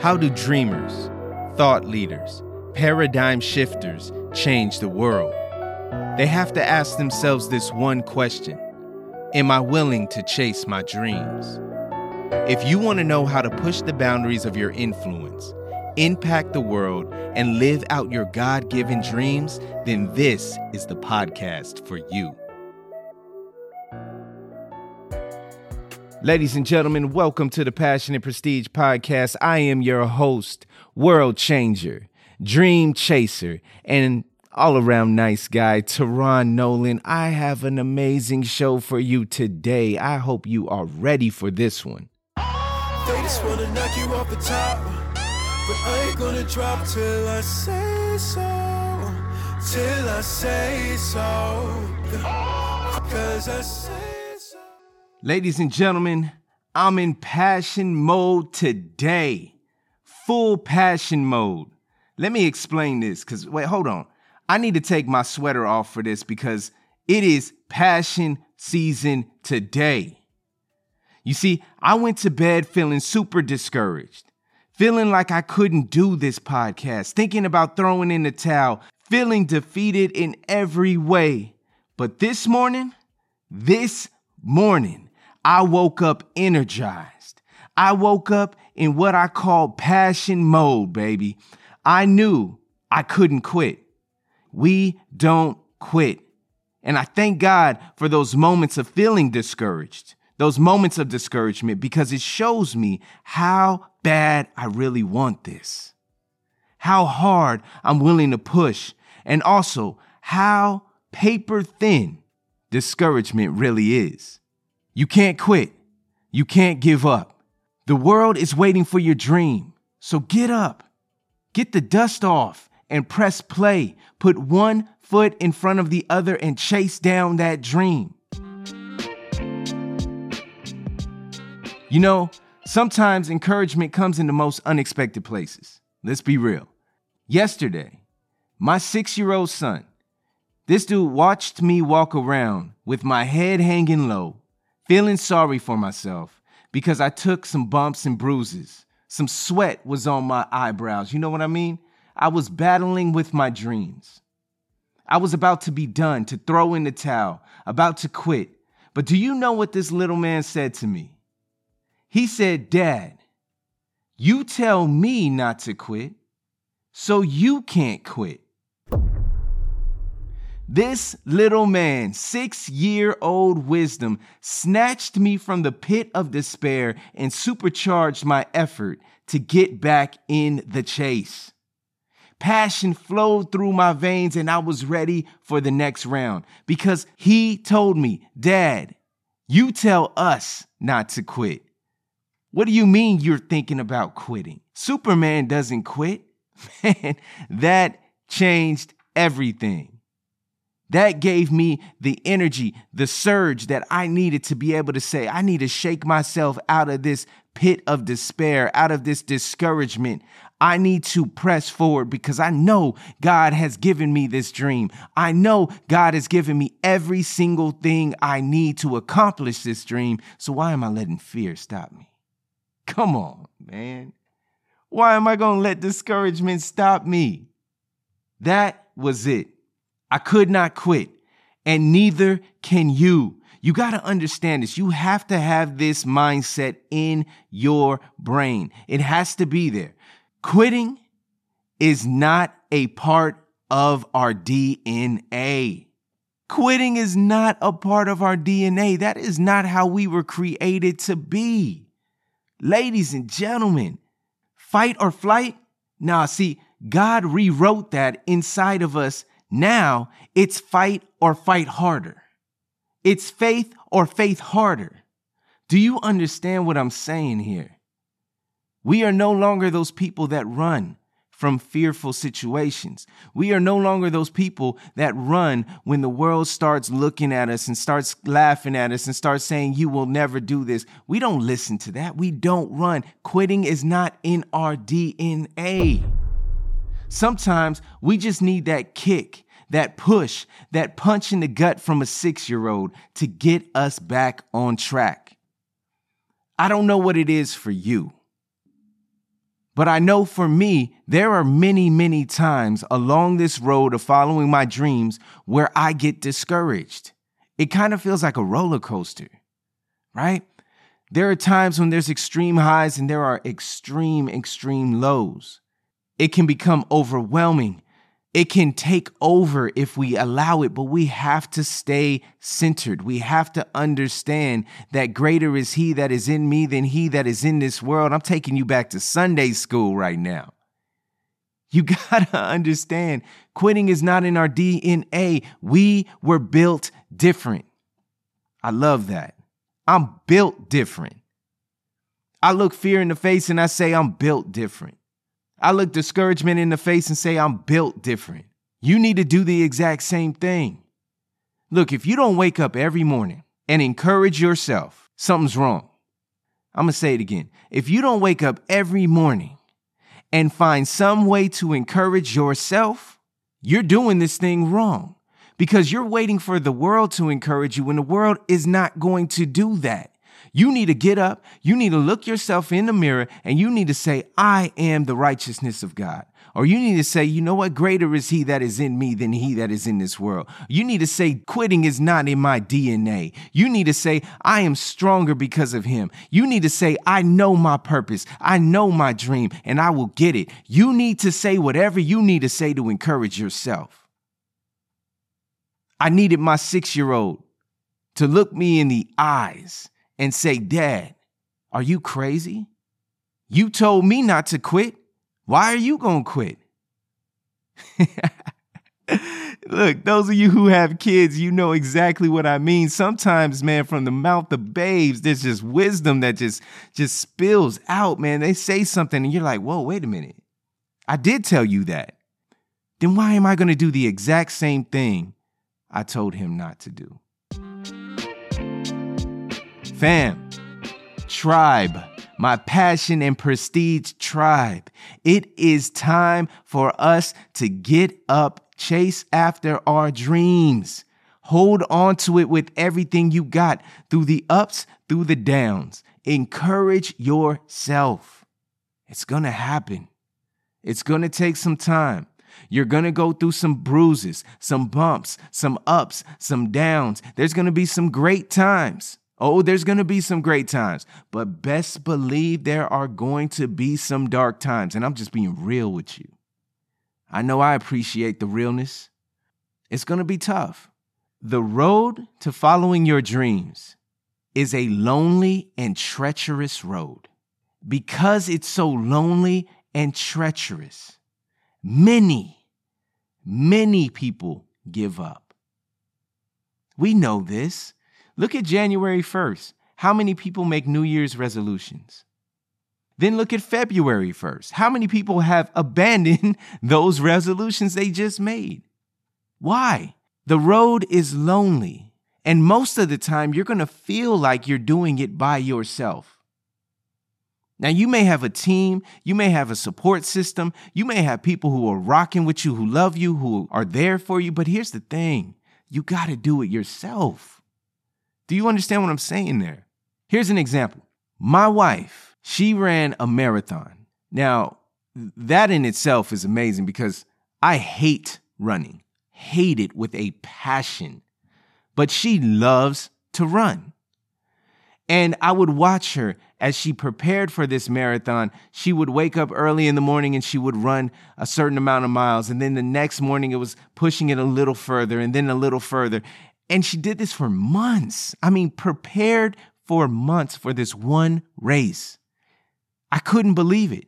How do dreamers, thought leaders, paradigm shifters change the world? They have to ask themselves this one question Am I willing to chase my dreams? If you want to know how to push the boundaries of your influence, impact the world, and live out your God given dreams, then this is the podcast for you. Ladies and gentlemen, welcome to the Passion and Prestige Podcast. I am your host, world changer, dream chaser, and all around nice guy, Teron Nolan. I have an amazing show for you today. I hope you are ready for this one. They just wanna knock you off the top, but I ain't gonna drop till I say so. Till I say so. Cause I say. Ladies and gentlemen, I'm in passion mode today. Full passion mode. Let me explain this because, wait, hold on. I need to take my sweater off for this because it is passion season today. You see, I went to bed feeling super discouraged, feeling like I couldn't do this podcast, thinking about throwing in the towel, feeling defeated in every way. But this morning, this morning, I woke up energized. I woke up in what I call passion mode, baby. I knew I couldn't quit. We don't quit. And I thank God for those moments of feeling discouraged, those moments of discouragement, because it shows me how bad I really want this, how hard I'm willing to push, and also how paper thin discouragement really is. You can't quit. You can't give up. The world is waiting for your dream. So get up, get the dust off, and press play. Put one foot in front of the other and chase down that dream. You know, sometimes encouragement comes in the most unexpected places. Let's be real. Yesterday, my six year old son, this dude watched me walk around with my head hanging low, feeling sorry for myself because I took some bumps and bruises. Some sweat was on my eyebrows. You know what I mean? I was battling with my dreams. I was about to be done, to throw in the towel, about to quit. But do you know what this little man said to me? He said, Dad, you tell me not to quit, so you can't quit. This little man, six year old wisdom, snatched me from the pit of despair and supercharged my effort to get back in the chase. Passion flowed through my veins and I was ready for the next round because he told me, Dad, you tell us not to quit. What do you mean you're thinking about quitting? Superman doesn't quit. Man, that changed everything. That gave me the energy, the surge that I needed to be able to say, I need to shake myself out of this pit of despair, out of this discouragement. I need to press forward because I know God has given me this dream. I know God has given me every single thing I need to accomplish this dream. So why am I letting fear stop me? Come on, man. Why am I going to let discouragement stop me? That was it. I could not quit, and neither can you. You got to understand this. You have to have this mindset in your brain. It has to be there. Quitting is not a part of our DNA. Quitting is not a part of our DNA. That is not how we were created to be. Ladies and gentlemen, fight or flight? Nah, see, God rewrote that inside of us. Now it's fight or fight harder. It's faith or faith harder. Do you understand what I'm saying here? We are no longer those people that run from fearful situations. We are no longer those people that run when the world starts looking at us and starts laughing at us and starts saying, You will never do this. We don't listen to that. We don't run. Quitting is not in our DNA. Sometimes we just need that kick, that push, that punch in the gut from a six year old to get us back on track. I don't know what it is for you. But I know for me, there are many, many times along this road of following my dreams where I get discouraged. It kind of feels like a roller coaster, right? There are times when there's extreme highs and there are extreme, extreme lows. It can become overwhelming. It can take over if we allow it, but we have to stay centered. We have to understand that greater is He that is in me than He that is in this world. I'm taking you back to Sunday school right now. You gotta understand, quitting is not in our DNA. We were built different. I love that. I'm built different. I look fear in the face and I say, I'm built different. I look discouragement in the face and say, I'm built different. You need to do the exact same thing. Look, if you don't wake up every morning and encourage yourself, something's wrong. I'm going to say it again. If you don't wake up every morning and find some way to encourage yourself, you're doing this thing wrong because you're waiting for the world to encourage you when the world is not going to do that. You need to get up, you need to look yourself in the mirror, and you need to say, I am the righteousness of God. Or you need to say, you know what? Greater is he that is in me than he that is in this world. You need to say, quitting is not in my DNA. You need to say, I am stronger because of him. You need to say, I know my purpose. I know my dream and I will get it. You need to say whatever you need to say to encourage yourself. I needed my six year old to look me in the eyes and say, Dad, are you crazy? You told me not to quit. Why are you going to quit? Look, those of you who have kids, you know exactly what I mean. Sometimes, man, from the mouth of babes, there's just wisdom that just just spills out, man. They say something and you're like, "Whoa, wait a minute. I did tell you that." Then why am I going to do the exact same thing I told him not to do. Fam, tribe, my passion and prestige tribe. It is time for us to get up, chase after our dreams. Hold on to it with everything you got through the ups, through the downs. Encourage yourself. It's going to happen. It's going to take some time. You're going to go through some bruises, some bumps, some ups, some downs. There's going to be some great times. Oh, there's going to be some great times, but best believe there are going to be some dark times. And I'm just being real with you. I know I appreciate the realness. It's going to be tough. The road to following your dreams is a lonely and treacherous road. Because it's so lonely and treacherous, Many, many people give up. We know this. Look at January 1st. How many people make New Year's resolutions? Then look at February 1st. How many people have abandoned those resolutions they just made? Why? The road is lonely. And most of the time, you're going to feel like you're doing it by yourself. Now, you may have a team, you may have a support system, you may have people who are rocking with you, who love you, who are there for you, but here's the thing you got to do it yourself. Do you understand what I'm saying there? Here's an example my wife, she ran a marathon. Now, that in itself is amazing because I hate running, hate it with a passion, but she loves to run. And I would watch her as she prepared for this marathon. She would wake up early in the morning and she would run a certain amount of miles. And then the next morning, it was pushing it a little further and then a little further. And she did this for months. I mean, prepared for months for this one race. I couldn't believe it.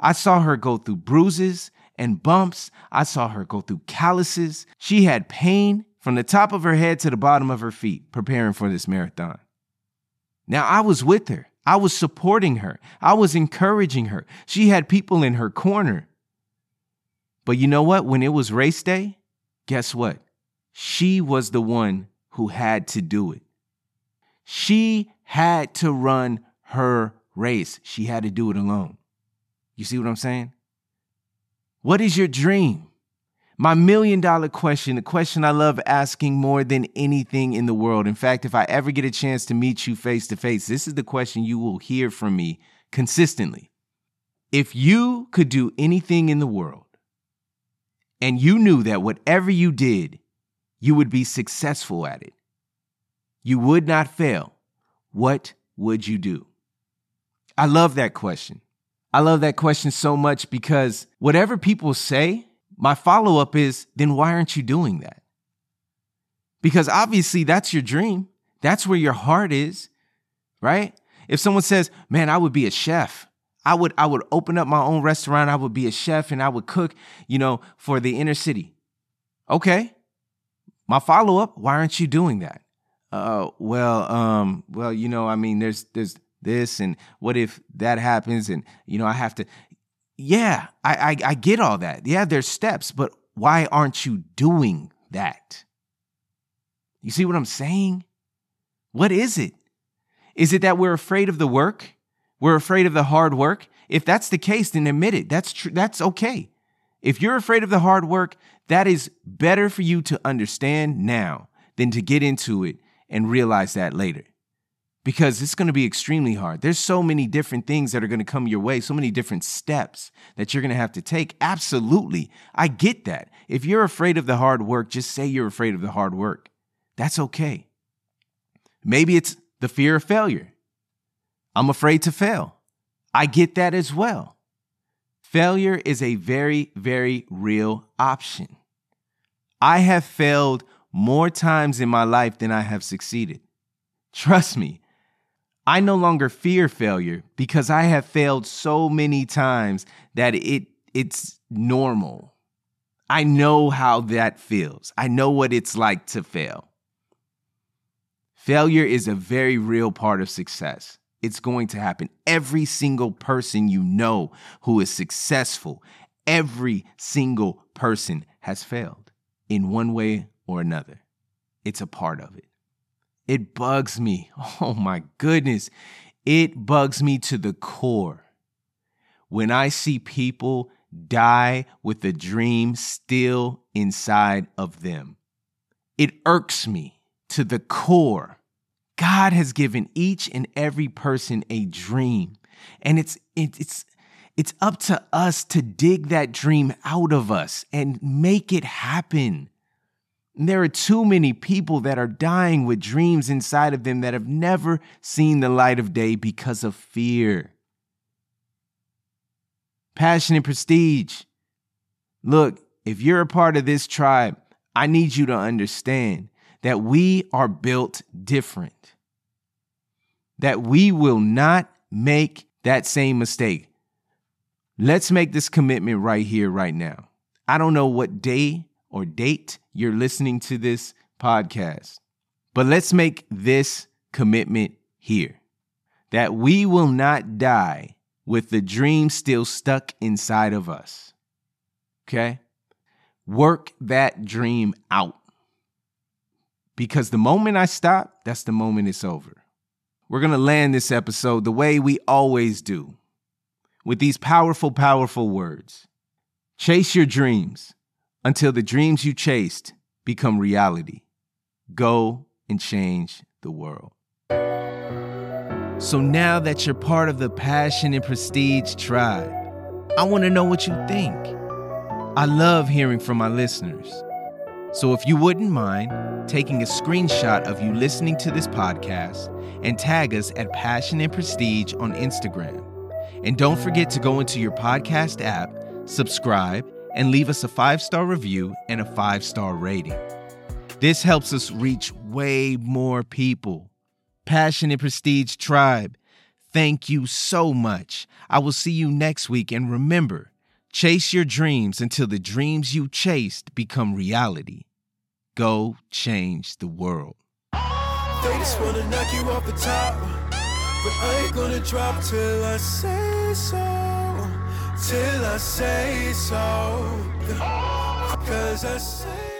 I saw her go through bruises and bumps. I saw her go through calluses. She had pain from the top of her head to the bottom of her feet preparing for this marathon. Now, I was with her. I was supporting her. I was encouraging her. She had people in her corner. But you know what? When it was race day, guess what? She was the one who had to do it. She had to run her race. She had to do it alone. You see what I'm saying? What is your dream? My million dollar question, the question I love asking more than anything in the world. In fact, if I ever get a chance to meet you face to face, this is the question you will hear from me consistently. If you could do anything in the world and you knew that whatever you did, you would be successful at it, you would not fail, what would you do? I love that question. I love that question so much because whatever people say, my follow up is then why aren't you doing that? Because obviously that's your dream. That's where your heart is, right? If someone says, "Man, I would be a chef." I would I would open up my own restaurant. I would be a chef and I would cook, you know, for the inner city. Okay. My follow up, why aren't you doing that? Uh well, um well, you know, I mean there's there's this and what if that happens and you know, I have to Yeah, I I, I get all that. Yeah, there's steps, but why aren't you doing that? You see what I'm saying? What is it? Is it that we're afraid of the work? We're afraid of the hard work? If that's the case, then admit it. That's true. That's okay. If you're afraid of the hard work, that is better for you to understand now than to get into it and realize that later. Because it's going to be extremely hard. There's so many different things that are going to come your way, so many different steps that you're going to have to take. Absolutely. I get that. If you're afraid of the hard work, just say you're afraid of the hard work. That's okay. Maybe it's the fear of failure. I'm afraid to fail. I get that as well. Failure is a very, very real option. I have failed more times in my life than I have succeeded. Trust me, I no longer fear failure because I have failed so many times that it it's normal. I know how that feels. I know what it's like to fail. Failure is a very real part of success. It's going to happen. Every single person you know who is successful, every single person has failed in one way or another. It's a part of it. It bugs me. Oh my goodness. It bugs me to the core when I see people die with the dream still inside of them. It irks me to the core. God has given each and every person a dream, and it's it, it's it's up to us to dig that dream out of us and make it happen. And there are too many people that are dying with dreams inside of them that have never seen the light of day because of fear. Passion and prestige. Look, if you're a part of this tribe, I need you to understand that we are built different, that we will not make that same mistake. Let's make this commitment right here, right now. I don't know what day or date you're listening to this podcast, but let's make this commitment here that we will not die with the dream still stuck inside of us. Okay? Work that dream out. Because the moment I stop, that's the moment it's over. We're going to land this episode the way we always do with these powerful, powerful words Chase your dreams until the dreams you chased become reality. Go and change the world. So now that you're part of the Passion and Prestige tribe, I want to know what you think. I love hearing from my listeners. So if you wouldn't mind taking a screenshot of you listening to this podcast and tag us at Passion and Prestige on Instagram. And don't forget to go into your podcast app, subscribe, and leave us a five star review and a five star rating. This helps us reach way more people. Passion and Prestige Tribe, thank you so much. I will see you next week. And remember, Chase your dreams until the dreams you chased become reality. Go change the world. They just wanna knock you off the top. But I ain't gonna drop till I say so. Till I say so. Cause I say